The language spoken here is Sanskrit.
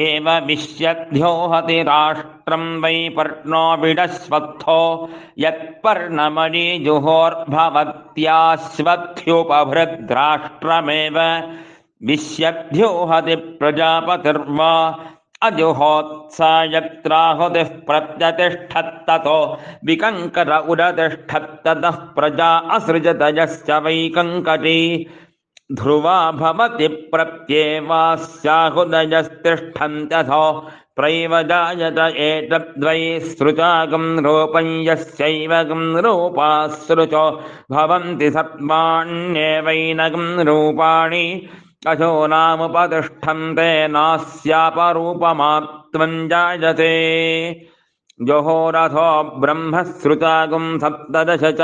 एव विश्यद्योहति राष्ट्रं वै पर्णो विडस्वत्थो यत्पर्णमणिजुहोर्भवत्याश्वत्थ्युपभृद्राष्ट्रमेव विश्यद्योहति प्रजापतिर्वा अजुहोत्सायत्राहुतिः प्रत्यतिष्ठत्ततो, विकङ्कर उदतिष्ठत्ततः प्रजा असृजत यश्च ध्रुवा भवति प्रत्येवास्याहुदयस्तिष्ठन्त्यथो प्रैव जायत एतद्वै सृजागं रूपं यस्यैव गं रूपासृचो भवन्ति सत्त्वाण्येवैनगं रूपाणि अशो नामुपतिष्ठन्ते नास्यापरूपमात्मं जायते। जोहोरथो ब्रह्मश्रुतागुं सप्तदश च